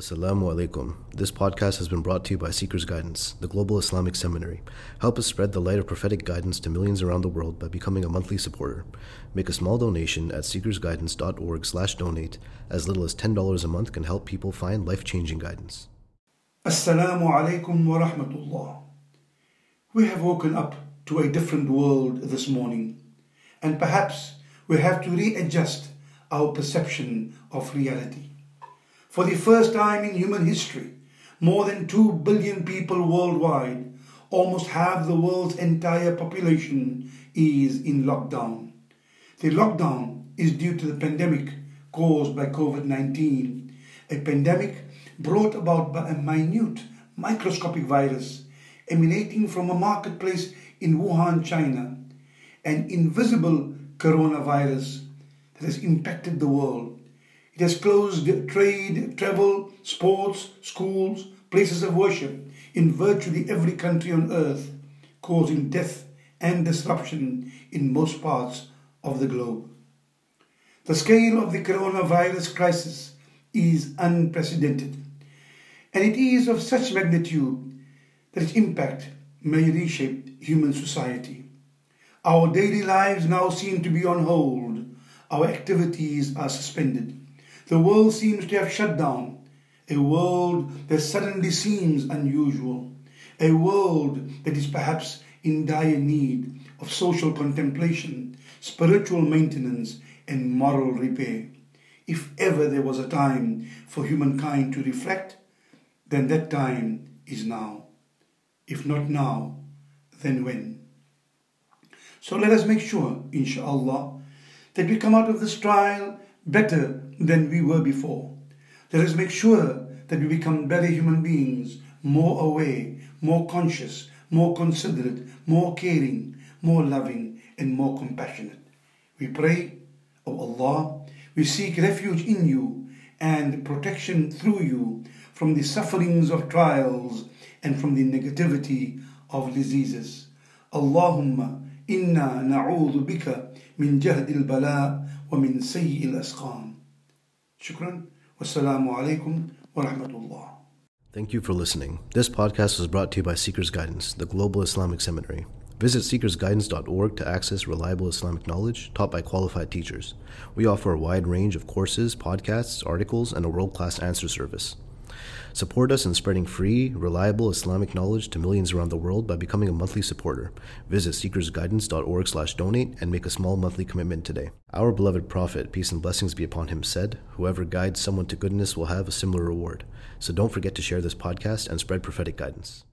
Assalamu alaikum. This podcast has been brought to you by SeekersGuidance, the Global Islamic Seminary. Help us spread the light of prophetic guidance to millions around the world by becoming a monthly supporter. Make a small donation at seekersguidance.org slash donate. As little as $10 a month can help people find life-changing guidance. Assalamu alaikum wa rahmatullah. We have woken up to a different world this morning, and perhaps we have to readjust our perception of reality. For the first time in human history, more than 2 billion people worldwide, almost half the world's entire population, is in lockdown. The lockdown is due to the pandemic caused by COVID 19, a pandemic brought about by a minute microscopic virus emanating from a marketplace in Wuhan, China, an invisible coronavirus that has impacted the world it has closed trade, travel, sports, schools, places of worship in virtually every country on earth, causing death and disruption in most parts of the globe. The scale of the coronavirus crisis is unprecedented, and it is of such magnitude that its impact may reshape human society. Our daily lives now seem to be on hold, our activities are suspended. The world seems to have shut down. A world that suddenly seems unusual. A world that is perhaps in dire need of social contemplation, spiritual maintenance, and moral repair. If ever there was a time for humankind to reflect, then that time is now. If not now, then when? So let us make sure, inshallah, that we come out of this trial better than we were before. Let us make sure that we become better human beings, more aware, more conscious, more considerate, more caring, more loving, and more compassionate. We pray, O oh Allah, we seek refuge in you and protection through you from the sufferings of trials and from the negativity of diseases. Allahumma إنا نعوذ بك من جهد البلاء ومن سيء الأسقام شكرا والسلام عليكم ورحمة الله Thank you for listening. This podcast was brought to you by SeekersGuidance, the Global Islamic Seminary. Visit seekersguidance.org to access reliable Islamic knowledge taught by qualified teachers. We offer a wide range of courses, podcasts, articles, and a world class answer service. Support us in spreading free, reliable Islamic knowledge to millions around the world by becoming a monthly supporter. Visit seekersguidance.org/donate and make a small monthly commitment today. Our beloved prophet, peace and blessings be upon him, said, "Whoever guides someone to goodness will have a similar reward." So don't forget to share this podcast and spread prophetic guidance.